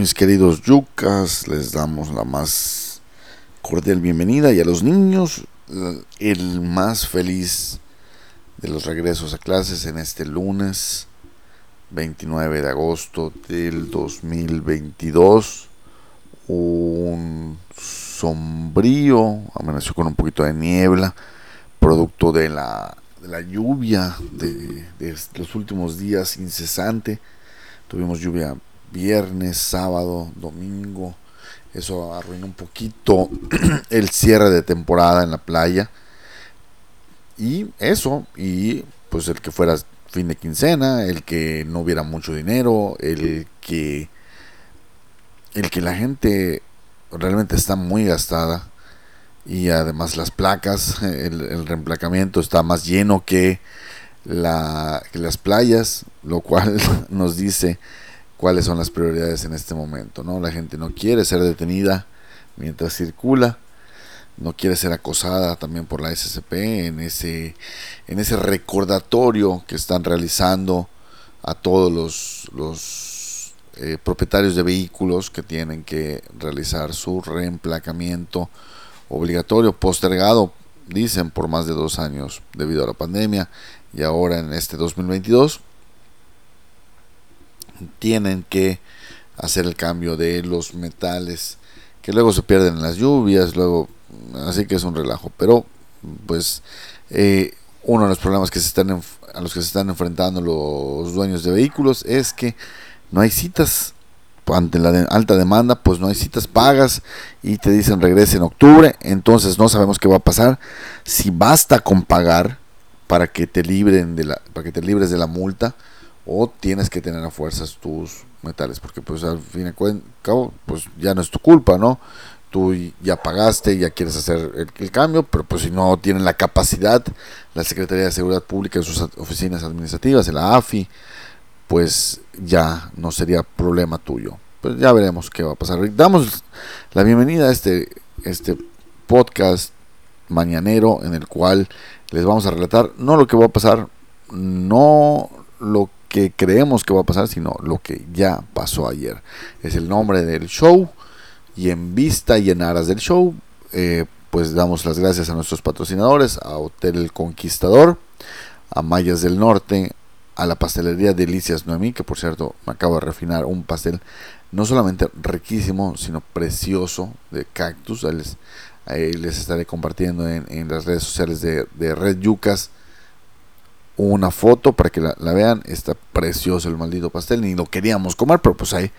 Mis queridos yucas, les damos la más cordial bienvenida y a los niños el más feliz de los regresos a clases en este lunes 29 de agosto del 2022. Un sombrío, amaneció con un poquito de niebla, producto de la, la lluvia de, de los últimos días incesante. Tuvimos lluvia viernes, sábado, domingo. Eso arruinó un poquito el cierre de temporada en la playa. Y eso, y pues el que fuera fin de quincena, el que no hubiera mucho dinero, el que el que la gente realmente está muy gastada y además las placas, el, el reemplacamiento está más lleno que, la, que las playas, lo cual nos dice cuáles son las prioridades en este momento. ¿no? La gente no quiere ser detenida mientras circula, no quiere ser acosada también por la SCP en ese, en ese recordatorio que están realizando a todos los, los eh, propietarios de vehículos que tienen que realizar su reemplacamiento obligatorio, postergado, dicen, por más de dos años debido a la pandemia y ahora en este 2022 tienen que hacer el cambio de los metales que luego se pierden en las lluvias, luego así que es un relajo, pero pues eh, uno de los problemas que se están a los que se están enfrentando los dueños de vehículos es que no hay citas. Ante la alta demanda, pues no hay citas pagas y te dicen regrese en octubre, entonces no sabemos qué va a pasar. Si basta con pagar para que te libren de la para que te libres de la multa, o tienes que tener a fuerzas tus metales, porque pues al fin y al cabo, pues ya no es tu culpa, ¿no? Tú ya pagaste, ya quieres hacer el, cambio, pero pues si no tienen la capacidad, la Secretaría de Seguridad Pública en sus oficinas administrativas, en la AFI, pues ya no sería problema tuyo. Pues ya veremos qué va a pasar. Damos la bienvenida a este, este podcast mañanero en el cual les vamos a relatar no lo que va a pasar, no lo que creemos que va a pasar, sino lo que ya pasó ayer. Es el nombre del show y en vista y en aras del show, eh, pues damos las gracias a nuestros patrocinadores, a Hotel El Conquistador, a Mayas del Norte, a la pastelería Delicias Noemí, que por cierto me acabo de refinar un pastel no solamente riquísimo, sino precioso de cactus. Ahí les, estaré compartiendo en, las redes sociales de Red Yucas una foto para que la, vean. Está precioso el maldito pastel. Ni lo queríamos comer, pero pues ahí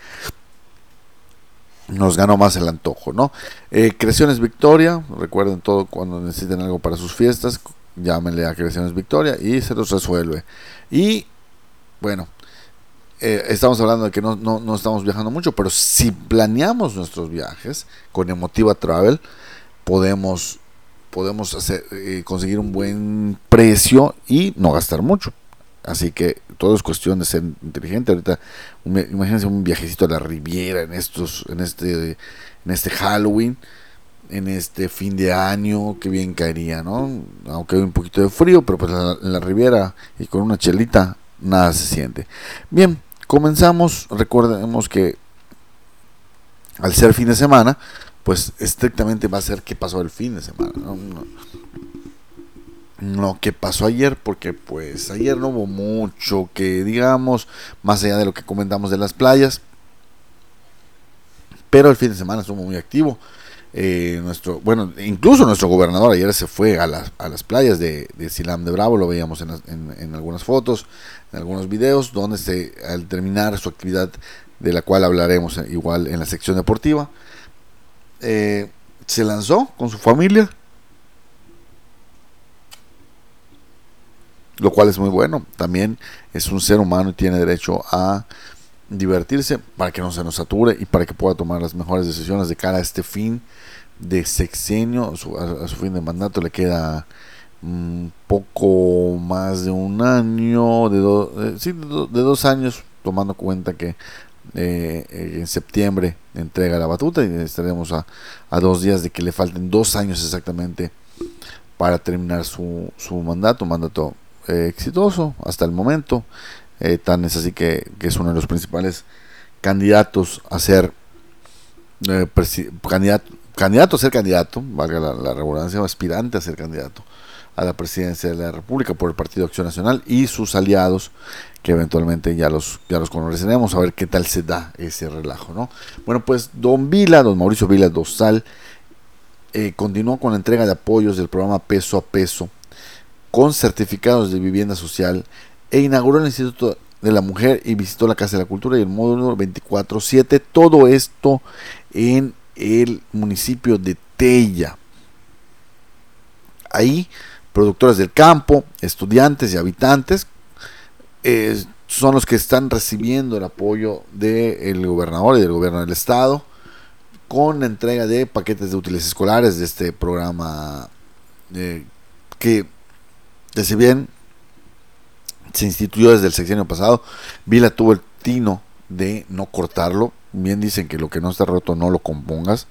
nos ganó más el antojo, ¿no? Eh, Creaciones Victoria. Recuerden todo cuando necesiten algo para sus fiestas. Llámenle a Creaciones Victoria y se los resuelve. Y bueno, eh, estamos hablando de que no, no, no, estamos viajando mucho, pero si planeamos nuestros viajes con Emotiva Travel, podemos podemos hacer, eh, conseguir un buen precio y no gastar mucho. Así que todo es cuestión de ser inteligente. Ahorita, imagínense un viajecito a la Riviera en estos, en este, en este Halloween, en este fin de año, que bien caería, ¿no? Aunque hay un poquito de frío, pero pues en la Riviera y con una chelita nada se siente. Bien, comenzamos. Recordemos que al ser fin de semana, pues estrictamente va a ser qué pasó el fin de semana. ¿no? no, qué pasó ayer, porque pues ayer no hubo mucho que digamos, más allá de lo que comentamos de las playas. Pero el fin de semana estuvo muy activo. Eh, nuestro, bueno, incluso nuestro gobernador ayer se fue a las, a las playas de, Silam de Bravo, lo veíamos en, en, en, algunas fotos, en algunos videos, donde se, al terminar su actividad, de la cual hablaremos igual en la sección deportiva, eh, se lanzó con su familia, lo cual es muy bueno. También es un ser humano y tiene derecho a divertirse para que no se nos sature y para que pueda tomar las mejores decisiones de cara a este fin de sexenio, a su, fin de mandato le queda un poco más de un año, de, de dos años, tomando cuenta que eh, en septiembre entrega la batuta y estaremos a, dos días de que le falten dos años exactamente para terminar su, su mandato, un mandato eh, exitoso hasta el momento. Eh, tan es así que, es uno de los principales candidatos a ser eh, candidato, candidato a ser candidato, valga la, la aspirante a ser candidato a la presidencia de la República por el Partido Acción Nacional y sus aliados que eventualmente ya los, ya los conoceremos, a ver qué tal se da ese relajo, ¿no? Bueno, pues don Vila, don Mauricio Vila Dosal, eh, continuó con la entrega de apoyos del programa Peso a Peso con certificados de vivienda social e inauguró el Instituto de la Mujer y visitó la Casa de la Cultura y el módulo 24-7, todo esto en el municipio de Tella. Ahí, productores del campo, estudiantes y habitantes eh, son los que están recibiendo el apoyo del gobernador y del gobierno del estado con la entrega de paquetes de útiles escolares de este programa eh, que, si bien se instituyó desde el sexenio pasado, Vila tuvo el tino de no cortarlo. Bien dicen que lo que no está roto no lo compongas.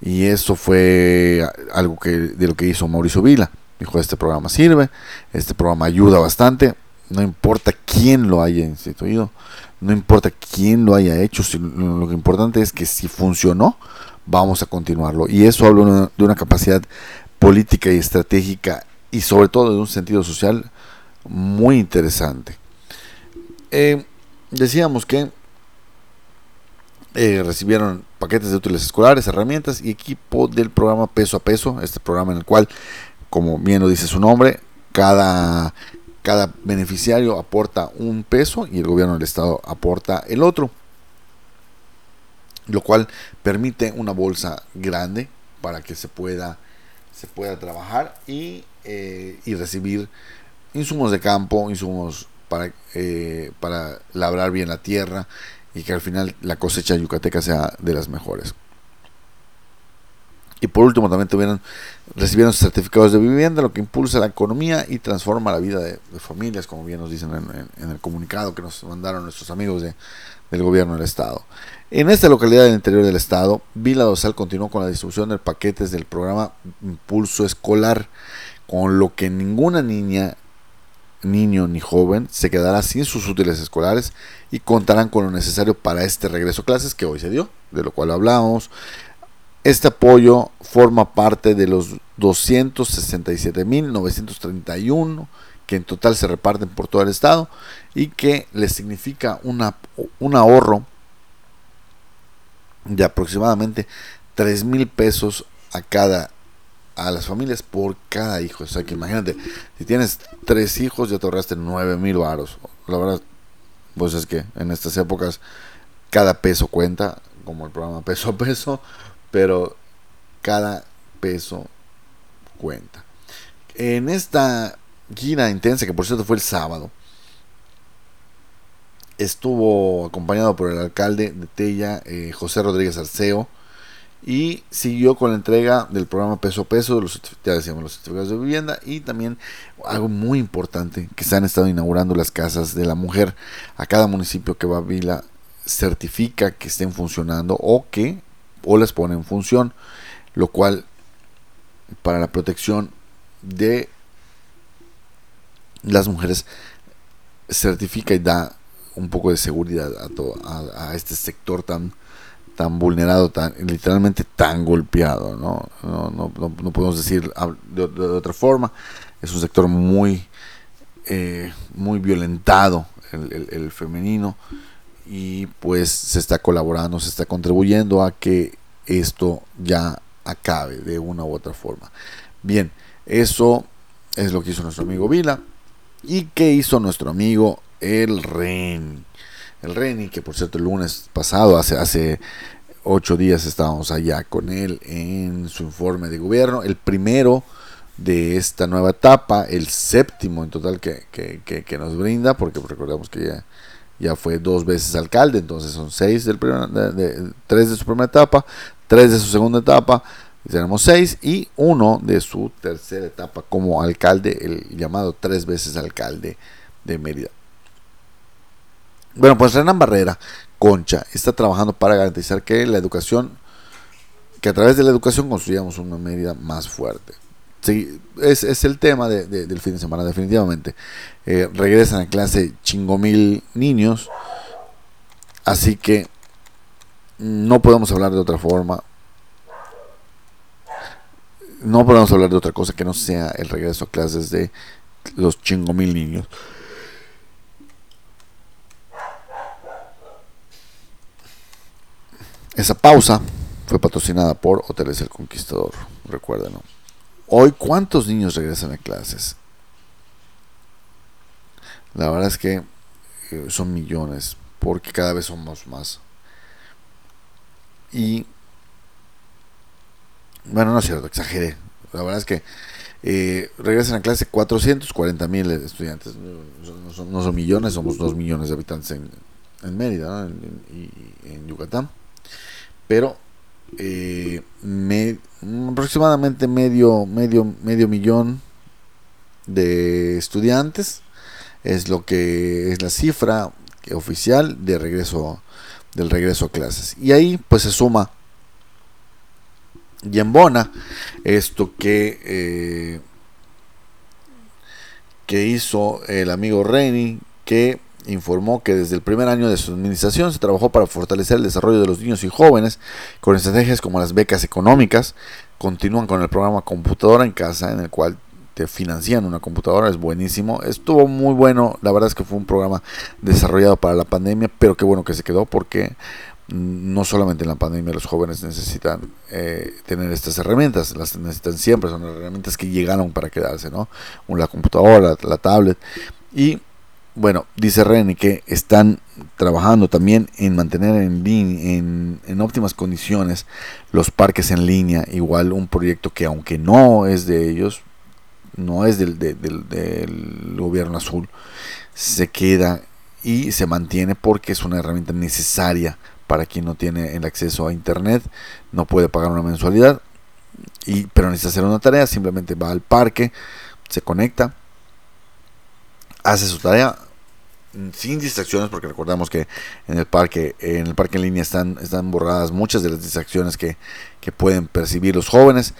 Y eso fue algo que de lo que hizo Mauricio Vila. Dijo, este programa sirve, este programa ayuda bastante, no importa quién lo haya instituido, no importa quién lo haya hecho, lo importante es que si funcionó, vamos a continuarlo. Y eso habla de una capacidad política y estratégica y sobre todo de un sentido social muy interesante. Eh, decíamos que eh, recibieron paquetes de útiles escolares, herramientas y equipo del programa Peso a Peso, este programa en el cual, como bien lo dice su nombre, cada cada beneficiario aporta un peso y el gobierno del estado aporta el otro, lo cual permite una bolsa grande para que se pueda, se pueda trabajar y, eh, recibir insumos de campo, insumos para, eh, para labrar bien la tierra y que al final la cosecha yucateca sea de las mejores. Y por último también tuvieron, recibieron certificados de vivienda, lo que impulsa la economía y transforma la vida de, familias, como bien nos dicen en, el comunicado que nos mandaron nuestros amigos de, del gobierno del estado. En esta localidad del interior del estado, Vila Dosal continuó con la distribución de paquetes del programa Impulso Escolar, con lo que ninguna niña, niño ni joven se quedará sin sus útiles escolares y contarán con lo necesario para este regreso a clases que hoy se dio, de lo cual hablábamos. Este apoyo forma parte de los 267.931 que en total se reparten por todo el estado y que les significa una, un ahorro de aproximadamente 3 mil pesos a cada a las familias por cada hijo. O sea que imagínate, si tienes tres hijos ya te ahorraste 9 mil varos. La verdad, pues es que en estas épocas cada peso cuenta, como el programa peso a peso, pero cada peso cuenta. En esta gira intensa, que por cierto fue el sábado, estuvo acompañado por el alcalde de Tella, eh, José Rodríguez Arceo, y siguió con la entrega del programa Peso a Peso, de los, ya decíamos, los certificados de vivienda, y también algo muy importante, que se han estado inaugurando las casas de la mujer. A cada municipio que va a Vila certifica que estén funcionando o que o las pone en función, lo cual para la protección de las mujeres certifica y da un poco de seguridad a, todo, a, este sector tan tan vulnerado, tan literalmente tan golpeado, ¿no? No, no, podemos decir de, otra forma. Es un sector muy, eh, muy violentado, el femenino, y pues se está colaborando, se está contribuyendo a que esto ya acabe de una u otra forma. Bien, eso es lo que hizo nuestro amigo Vila. ¿Y qué hizo nuestro amigo el Reni? El Reni, que por cierto el lunes pasado, hace, hace ocho días estábamos allá con él en su informe de gobierno, el primero de esta nueva etapa, el séptimo en total que, que nos brinda, porque recordemos que ya ya fue dos veces alcalde, entonces son seis del de, tres de su primera etapa, tres de su segunda etapa, tenemos seis y uno de su tercera etapa como alcalde, el llamado tres veces alcalde de Mérida. Bueno, pues Renan Barrera, Concha, está trabajando para garantizar que la educación, que a través de la educación construyamos una Mérida más fuerte. Es, es el tema de, del fin de semana, definitivamente. Eh, regresan a clase chingo mil niños, así que no podemos hablar de otra forma. No podemos hablar de otra cosa que no sea el regreso a clases de los chingo mil niños. Esa pausa fue patrocinada por Hoteles El Conquistador, recuérdenlo. Hoy, ¿cuántos niños regresan a clases? La verdad es que eh, son millones, porque cada vez somos más. Y, bueno, no es cierto, exageré. La verdad es que eh, regresan a clase 440 mil estudiantes. No son, millones, somos 2 millones de habitantes en, Mérida y en Yucatán pero eh, aproximadamente medio, medio, medio millón de estudiantes. Es lo que es la cifra oficial de regreso del regreso a clases. Y ahí pues se suma y embona esto que eh, que hizo el amigo Reini que informó que desde el primer año de su administración se trabajó para fortalecer el desarrollo de los niños y jóvenes con estrategias como las becas económicas. Continúan con el programa Computadora en Casa, en el cual te financian una computadora, es buenísimo. Estuvo muy bueno, la verdad es que fue un programa desarrollado para la pandemia, pero qué bueno que se quedó porque no solamente en la pandemia los jóvenes necesitan eh, tener estas herramientas, las necesitan siempre, son herramientas que llegaron para quedarse, ¿no? La computadora, la tablet. Y bueno, dice René que están trabajando también en mantener en, en, óptimas condiciones los parques en línea, igual un proyecto que aunque no es de ellos, no es del, del gobierno azul, se queda y se mantiene porque es una herramienta necesaria para quien no tiene el acceso a internet, no puede pagar una mensualidad, y, pero necesita hacer una tarea, simplemente va al parque, se conecta, hace su tarea, sin distracciones, porque recordamos que en el parque, en el parque en línea están, están borradas muchas de las distracciones que, pueden percibir los jóvenes,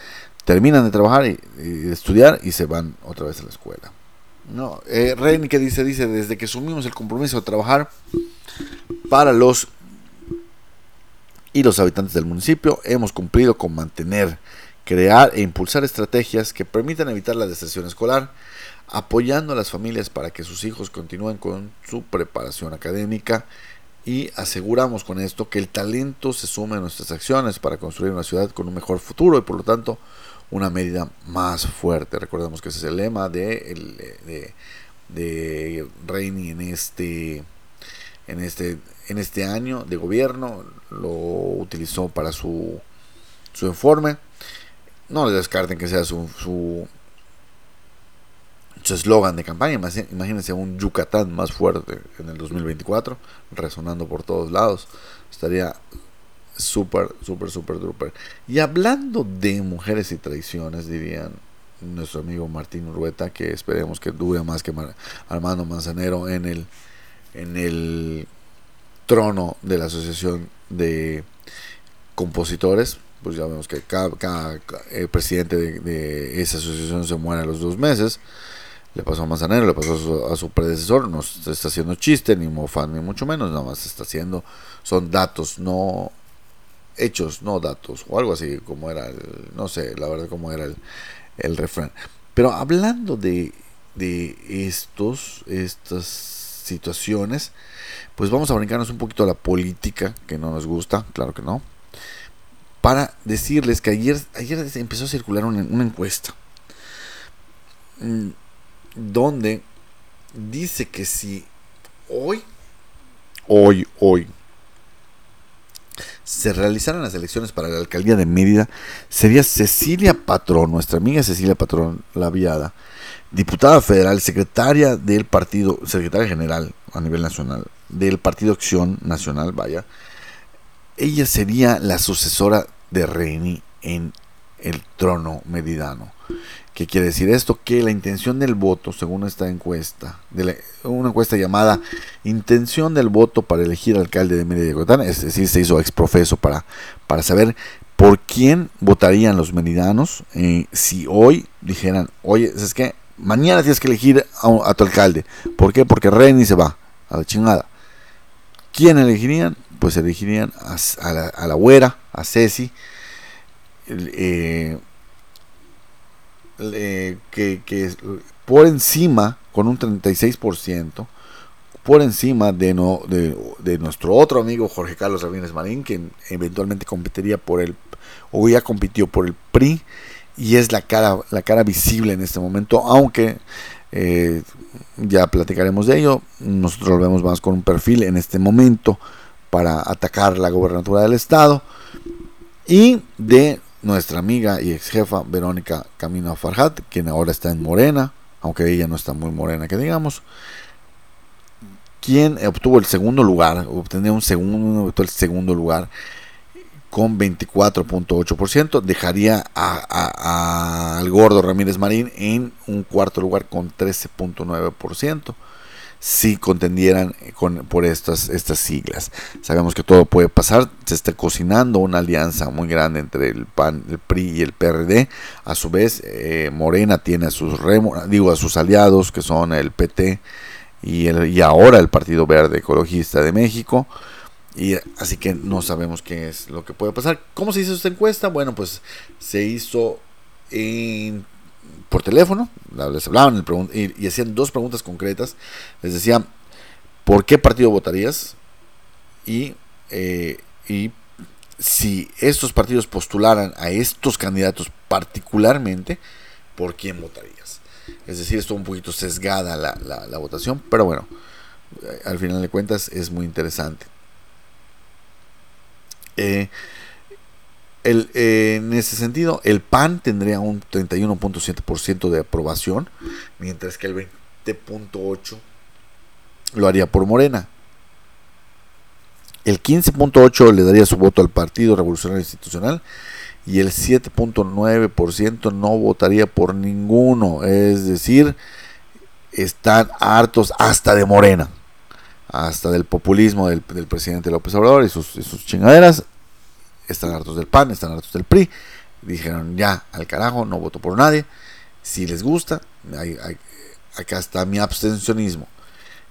terminan de trabajar y, de estudiar y se van otra vez a la escuela. No, eh, que dice, dice, desde que asumimos el compromiso de trabajar para los y los habitantes del municipio, hemos cumplido con mantener, crear e impulsar estrategias que permitan evitar la deserción escolar, apoyando a las familias para que sus hijos continúen con su preparación académica y aseguramos con esto que el talento se sume a nuestras acciones para construir una ciudad con un mejor futuro y por lo tanto una medida más fuerte. Recordemos que ese es el lema de, de, Reini en este, en, este, en este año de gobierno, lo utilizó para su, su informe. No le descarten que sea su, su eslogan de campaña. Imagínense un Yucatán más fuerte en el 2024, resonando por todos lados. Estaría súper, súper, súper, súper. Y hablando de mujeres y traiciones, dirían nuestro amigo Martín Urrueta, que esperemos que dure más que Armando Manzanero en el, en el trono de la Asociación de Compositores. Pues ya vemos que cada, presidente de, de, esa asociación se muere a los dos meses le pasó a Manzanero, le pasó a su, predecesor, no se está haciendo chiste, ni mofan, ni mucho menos, nada más se está haciendo, son datos, no hechos, no datos, o algo así como era, no sé, la verdad como era el, el refrán. Pero hablando de, estos, estas situaciones, pues vamos a brincarnos un poquito a la política, que no nos gusta, claro que no, para decirles que ayer, ayer empezó a circular una, una encuesta mm, donde dice que si hoy, hoy, hoy, se realizaran las elecciones para la alcaldía de Mérida, sería Cecilia Patrón, nuestra amiga Cecilia Patrón Laviada, diputada federal, secretaria del partido, secretaria general a nivel nacional del Partido Acción Nacional, vaya. Ella sería la sucesora de Reini en el trono meridano. ¿Qué quiere decir esto? Que la intención del voto, según esta encuesta, una encuesta llamada Intención del voto para elegir alcalde de Mérida de Yucatán, es decir, se hizo exprofeso para, para saber por quién votarían los meridanos eh, si hoy dijeran, oye, es que mañana tienes que elegir a, tu alcalde. ¿Por qué? Porque Reni se va a la chingada. ¿Quién elegirían? pues elegirían a, la, a la güera, a Ceci, eh, que, que, por encima, con un 36%, por encima de, no, de, de, nuestro otro amigo Jorge Carlos Ramírez Marín, que eventualmente competiría por el, o ya compitió por el PRI, y es la cara, la cara visible en este momento, aunque eh, ya platicaremos de ello, nosotros lo vemos más con un perfil en este momento para atacar la gobernatura del estado, y de nuestra amiga y ex jefa Verónica Camino Farhat, quien ahora está en Morena, aunque ella no está muy morena que digamos, quien obtuvo el segundo lugar, obtenía un segundo, el segundo lugar con 24.8%, dejaría al gordo Ramírez Marín en un cuarto lugar con 13.9% si contendieran con, por estas, estas siglas. Sabemos que todo puede pasar, se está cocinando una alianza muy grande entre el PAN, el PRI y el PRD. A su vez, eh, Morena tiene a sus, digo, a sus aliados, que son el PT y, el, y ahora el Partido Verde Ecologista de México. Y así que no sabemos qué es lo que puede pasar. ¿Cómo se hizo esta encuesta? Bueno, pues se hizo en por teléfono, les hablaban y, hacían dos preguntas concretas. Les decían, ¿por qué partido votarías? Y, eh, y si estos partidos postularan a estos candidatos particularmente, ¿por quién votarías? Es decir, esto un poquito sesgada la, la votación, pero bueno, eh, al final de cuentas es muy interesante. Eh, eh, en ese sentido, el PAN tendría un 31.7% de aprobación, mientras que el 20.8% lo haría por Morena. El 15.8% le daría su voto al Partido Revolucionario Institucional y el 7.9% no votaría por ninguno. Es decir, están hartos hasta de Morena, hasta del populismo del, presidente López Obrador y sus, y sus chingaderas están hartos del PAN, están hartos del PRI. Dijeron, ya, al carajo, no voto por nadie. Si les gusta, acá está mi abstencionismo.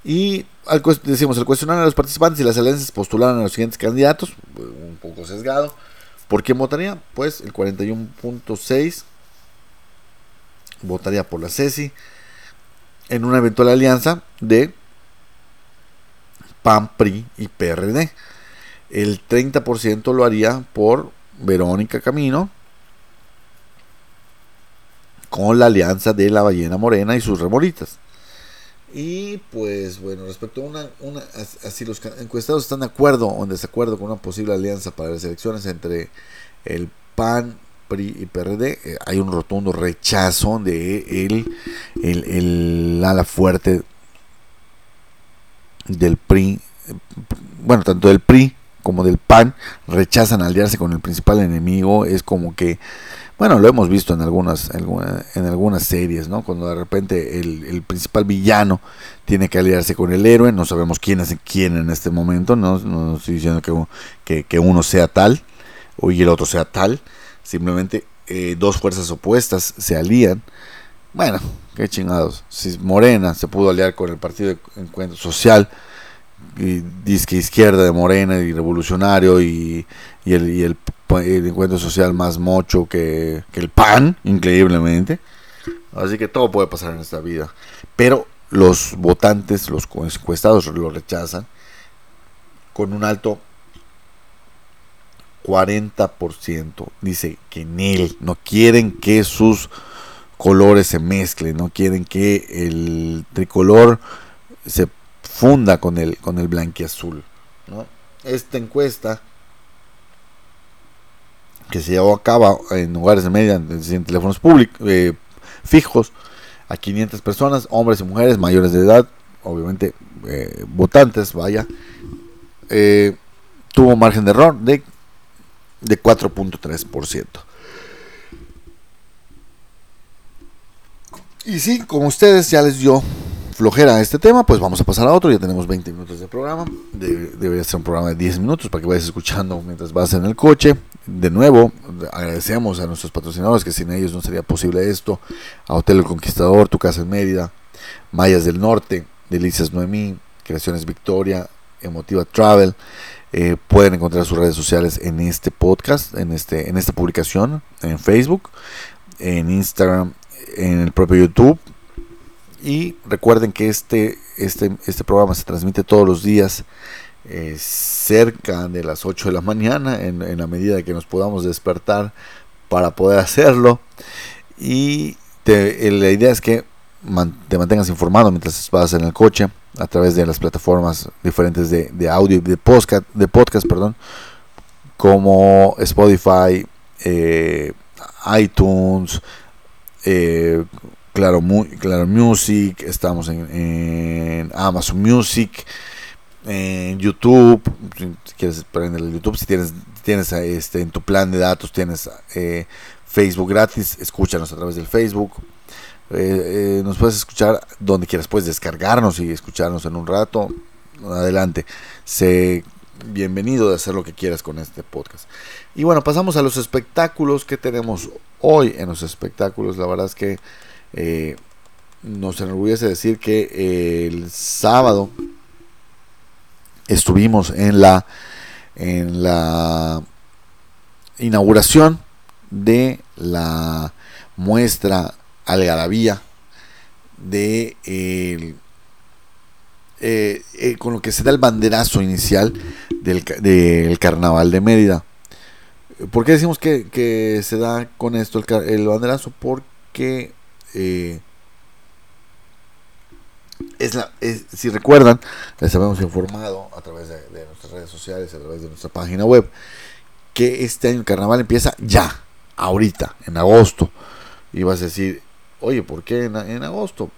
Y al, decimos, el cuestionar a los participantes y las alianzas postularon a los siguientes candidatos, un poco sesgado. ¿Por quién votaría? Pues el 41.6 votaría por la CESI en una eventual alianza de PAN, PRI y PRD el 30% lo haría por Verónica Camino con la alianza de la ballena morena y sus remoritas. Y pues bueno, respecto a una, así los encuestados están de acuerdo o en desacuerdo con una posible alianza para las elecciones entre el PAN, PRI y PRD, eh, hay un rotundo rechazo de el, el, el ala fuerte del PRI, bueno, tanto del PRI como del PAN rechazan aliarse con el principal enemigo, es como que, bueno, lo hemos visto en algunas, en algunas series, ¿no? Cuando de repente el, principal villano tiene que aliarse con el héroe, no sabemos quién es quién en este momento, no, no estoy diciendo que, que, uno sea tal o y el otro sea tal, simplemente eh, dos fuerzas opuestas se alían. Bueno, qué chingados. Si Morena se pudo aliar con el Partido de Encuentro Social, disque izquierda de Morena y revolucionario y, el, y el, encuentro social más mocho que, el PAN, increíblemente. Así que todo puede pasar en esta vida. Pero los votantes, los encuestados lo rechazan con un alto 40%. Dice que él no quieren que sus colores se mezclen, no quieren que el tricolor se funda con el, con el blanquiazul. ¿no? Esta encuesta que se llevó a cabo en lugares de media, en teléfonos públicos, eh, fijos, a 500 personas, hombres y mujeres mayores de edad, obviamente eh, votantes, vaya, eh, tuvo margen de error de, de 4.3%. Y sí, como ustedes ya les dio flojera este tema, pues vamos a pasar a otro. Ya tenemos 20 minutos de programa. debería ser un programa de 10 minutos para que vayas escuchando mientras vas en el coche. De nuevo, agradecemos a nuestros patrocinadores que sin ellos no sería posible esto. A Hotel El Conquistador, Tu Casa en Mérida, Mayas del Norte, Delicias Noemí, Creaciones Victoria, Emotiva Travel, Eh, pueden encontrar sus redes sociales en este podcast, en, este, en esta publicación, en Facebook, en Instagram, en el propio YouTube. Y recuerden que este, este, este programa se transmite todos los días eh, cerca de las 8 de la mañana, en, la medida que nos podamos despertar para poder hacerlo. Y la idea es que te mantengas informado mientras vas en el coche a través de las plataformas diferentes de, audio de podcast, de podcast perdón, como Spotify, eh, iTunes, eh, claro, claro Music, estamos en, Amazon Music, en YouTube, si quieres prender el YouTube, si tienes, tienes este, en tu plan de datos, tienes eh, Facebook gratis, escúchanos a través del Facebook. Eh, eh, nos puedes escuchar donde quieras, puedes descargarnos y escucharnos en un rato. Adelante, sé bienvenido de hacer lo que quieras con este podcast. Y bueno, pasamos a los espectáculos que tenemos hoy en los espectáculos. La verdad es que eh, nos enorgullece decir que el sábado estuvimos en la en la inauguración de la muestra algarabía de eh, eh, con lo que se da el banderazo inicial del, carnaval de Mérida. ¿Por qué decimos que, se da con esto el, banderazo? Porque eh, es si recuerdan, les habíamos informado a través de, nuestras redes sociales, a través de nuestra página web, que este año el carnaval empieza ya, ahorita, en agosto. Y vas a decir, Oye, ¿por qué en, agosto?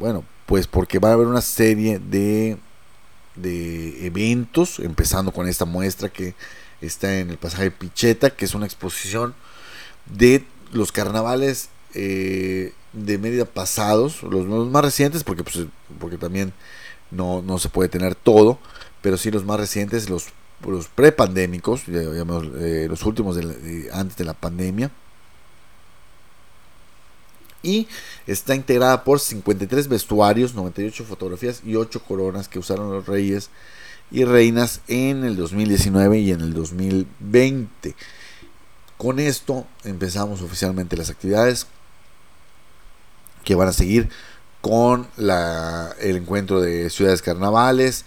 Bueno, pues porque va a haber una serie de, de eventos, empezando con esta muestra que está en el pasaje Picheta, que es una exposición de los carnavales eh, de Mérida pasados, los, más recientes, porque, pues, porque también no, no, se puede tener todo, pero sí los más recientes, los, los prepandémicos, eh, los últimos antes de la pandemia y está integrada por 53 vestuarios, 98 fotografías y 8 coronas que usaron los reyes y reinas en el 2019 y en el 2020. Con esto empezamos oficialmente las actividades que van a seguir con la, el encuentro de ciudades carnavales,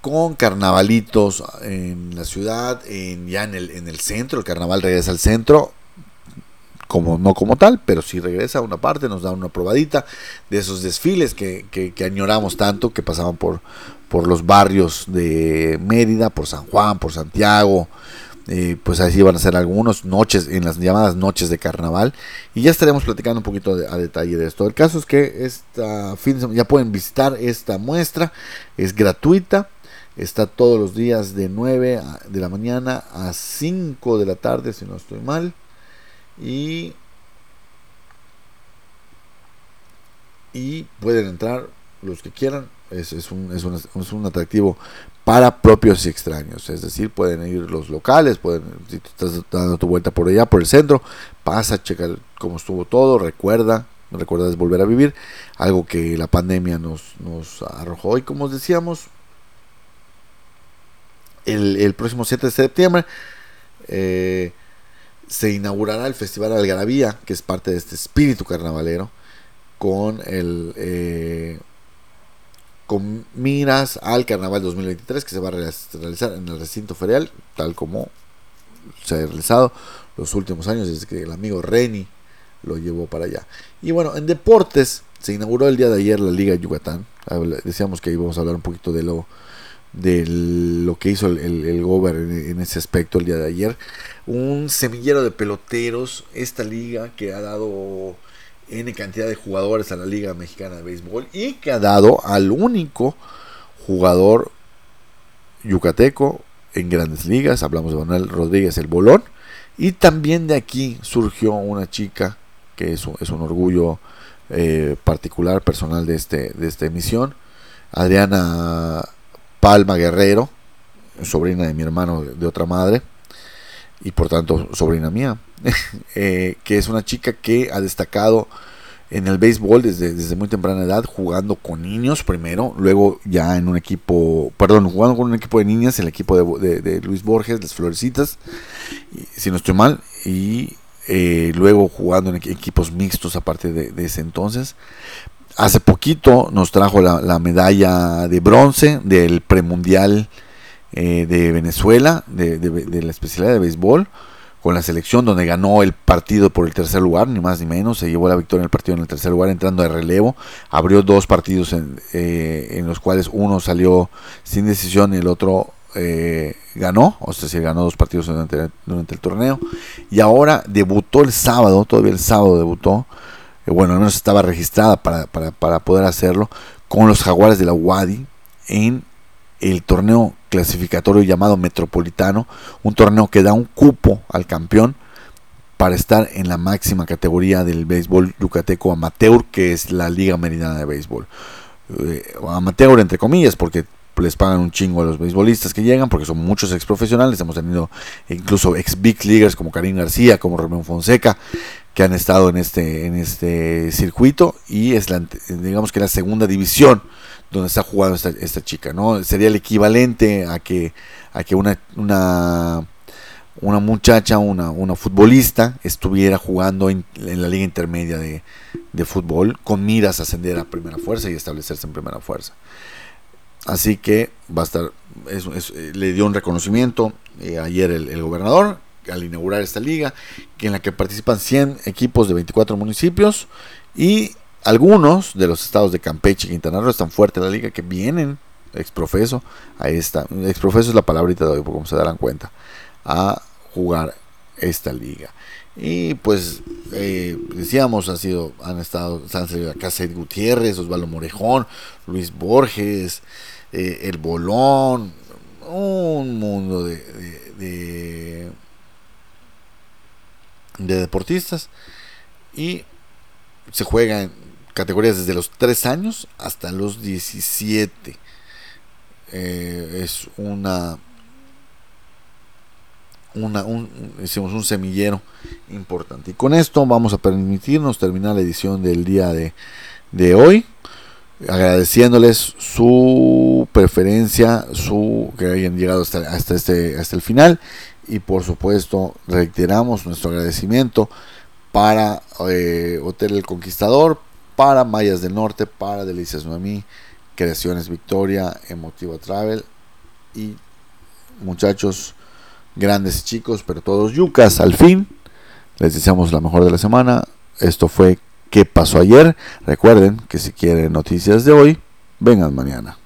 con carnavalitos en la ciudad, en, ya en el, en el centro, el carnaval regresa al centro, como no como tal, pero si regresa a una parte, nos da una probadita de esos desfiles que, que, añoramos tanto, que pasaban por, por los barrios de Mérida, por San Juan, por Santiago, pues así van a ser algunos noches, en las llamadas noches de carnaval, y ya estaremos platicando un poquito a detalle de esto. El caso es que esta fin ya pueden visitar esta muestra, es gratuita. Está todos los días de 9 de la mañana a 5 de la tarde, si no estoy mal. Y, y pueden entrar los que quieran. Es, es, un, es, un, es un atractivo para propios y extraños. Es decir, pueden ir los locales, pueden, si estás dando tu vuelta por allá, por el centro, pasa, checa cómo estuvo todo, recuerda, recuerda volver a vivir, algo que la pandemia nos, nos arrojó. Y como decíamos, el, el próximo 7 de septiembre, eh, se inaugurará el Festival Algarabía, que es parte de este espíritu carnavalero, con el eh, con miras al Carnaval 2023 que se va a realizar en el recinto ferial, tal como se ha realizado los últimos años desde que el amigo Reni lo llevó para allá. Y bueno, en deportes se inauguró el día de ayer la Liga Yucatán. Decíamos que íbamos a hablar un poquito de lo de lo que hizo el, el, Gober en, ese aspecto el día de ayer. Un semillero de peloteros, esta liga que ha dado N cantidad de jugadores a la Liga Mexicana de Béisbol y que ha dado al único jugador yucateco en grandes ligas, hablamos de Manuel Rodríguez el Bolón, y también de aquí surgió una chica que es, un orgullo eh, particular, personal de, este, de esta emisión, Adriana Palma Guerrero, sobrina de mi hermano de otra madre, y por tanto sobrina mía, eh, que es una chica que ha destacado en el béisbol desde, desde muy temprana edad, jugando con niños primero, luego ya en un equipo, perdón, jugando con un equipo de niñas, el equipo de, Luis Borges, las Florecitas, si no estoy mal, y eh, luego jugando en equipos mixtos a partir de, ese entonces. Hace poquito nos trajo la, medalla de bronce del premundial eh, de Venezuela, de, de la especialidad de béisbol con la selección, donde ganó el partido por el tercer lugar, ni más ni menos, se llevó la victoria en el partido en el tercer lugar, entrando de relevo, abrió dos partidos en, eh, en los cuales uno salió sin decisión y el otro eh, ganó, o sea, se ganó dos partidos durante, durante, el torneo, y ahora debutó el sábado, todavía el sábado debutó, eh, bueno, al menos estaba registrada para, para, para poder hacerlo, con los jaguares de la Wadi en el torneo clasificatorio llamado Metropolitano, un torneo que da un cupo al campeón para estar en la máxima categoría del béisbol yucateco amateur, que es la Liga Meridiana de Béisbol. Eh, amateur entre comillas, porque les pagan un chingo a los beisbolistas que llegan, porque son muchos ex profesionales. Hemos tenido incluso ex big leaguers como Karim García, como Romeo Fonseca, que han estado en este, en este circuito. Y es la, digamos que la segunda división donde está jugando esta, chica, ¿no? Sería el equivalente a que, a que una, una, una muchacha, una, una futbolista, estuviera jugando en, la liga intermedia de, fútbol con miras a ascender a primera fuerza y establecerse en primera fuerza. Así que va a estar, le dio un reconocimiento eh, ayer el, el, gobernador al inaugurar esta liga, en la que participan 100 equipos de 24 municipios y algunos de los estados de Campeche y Quintana Roo están fuertes en la liga que vienen exprofeso. A esta exprofeso es la palabrita de hoy como se darán cuenta a jugar esta liga. Y pues eh, decíamos ha sido han estado han salido César Gutiérrez Osvaldo Morejón Luis Borges eh, el Bolón un mundo de, de, de deportistas. Y se juega en categorías desde los 3 años hasta los 17. Eh, es una, una un, hicimos un semillero importante. Y con esto vamos a permitirnos terminar la edición del día de, de hoy. Agradeciéndoles su preferencia, su que hayan llegado hasta, hasta, este, hasta el final. Y por supuesto, reiteramos nuestro agradecimiento para eh, Hotel El Conquistador, para Mayas del Norte, para Delicias Noemí, Creaciones Victoria, Emotiva Travel y muchachos grandes y chicos, pero todos yucas al fin. Les deseamos la mejor de la semana. Esto fue ¿Qué pasó ayer? Recuerden que si quieren noticias de hoy, vengan mañana.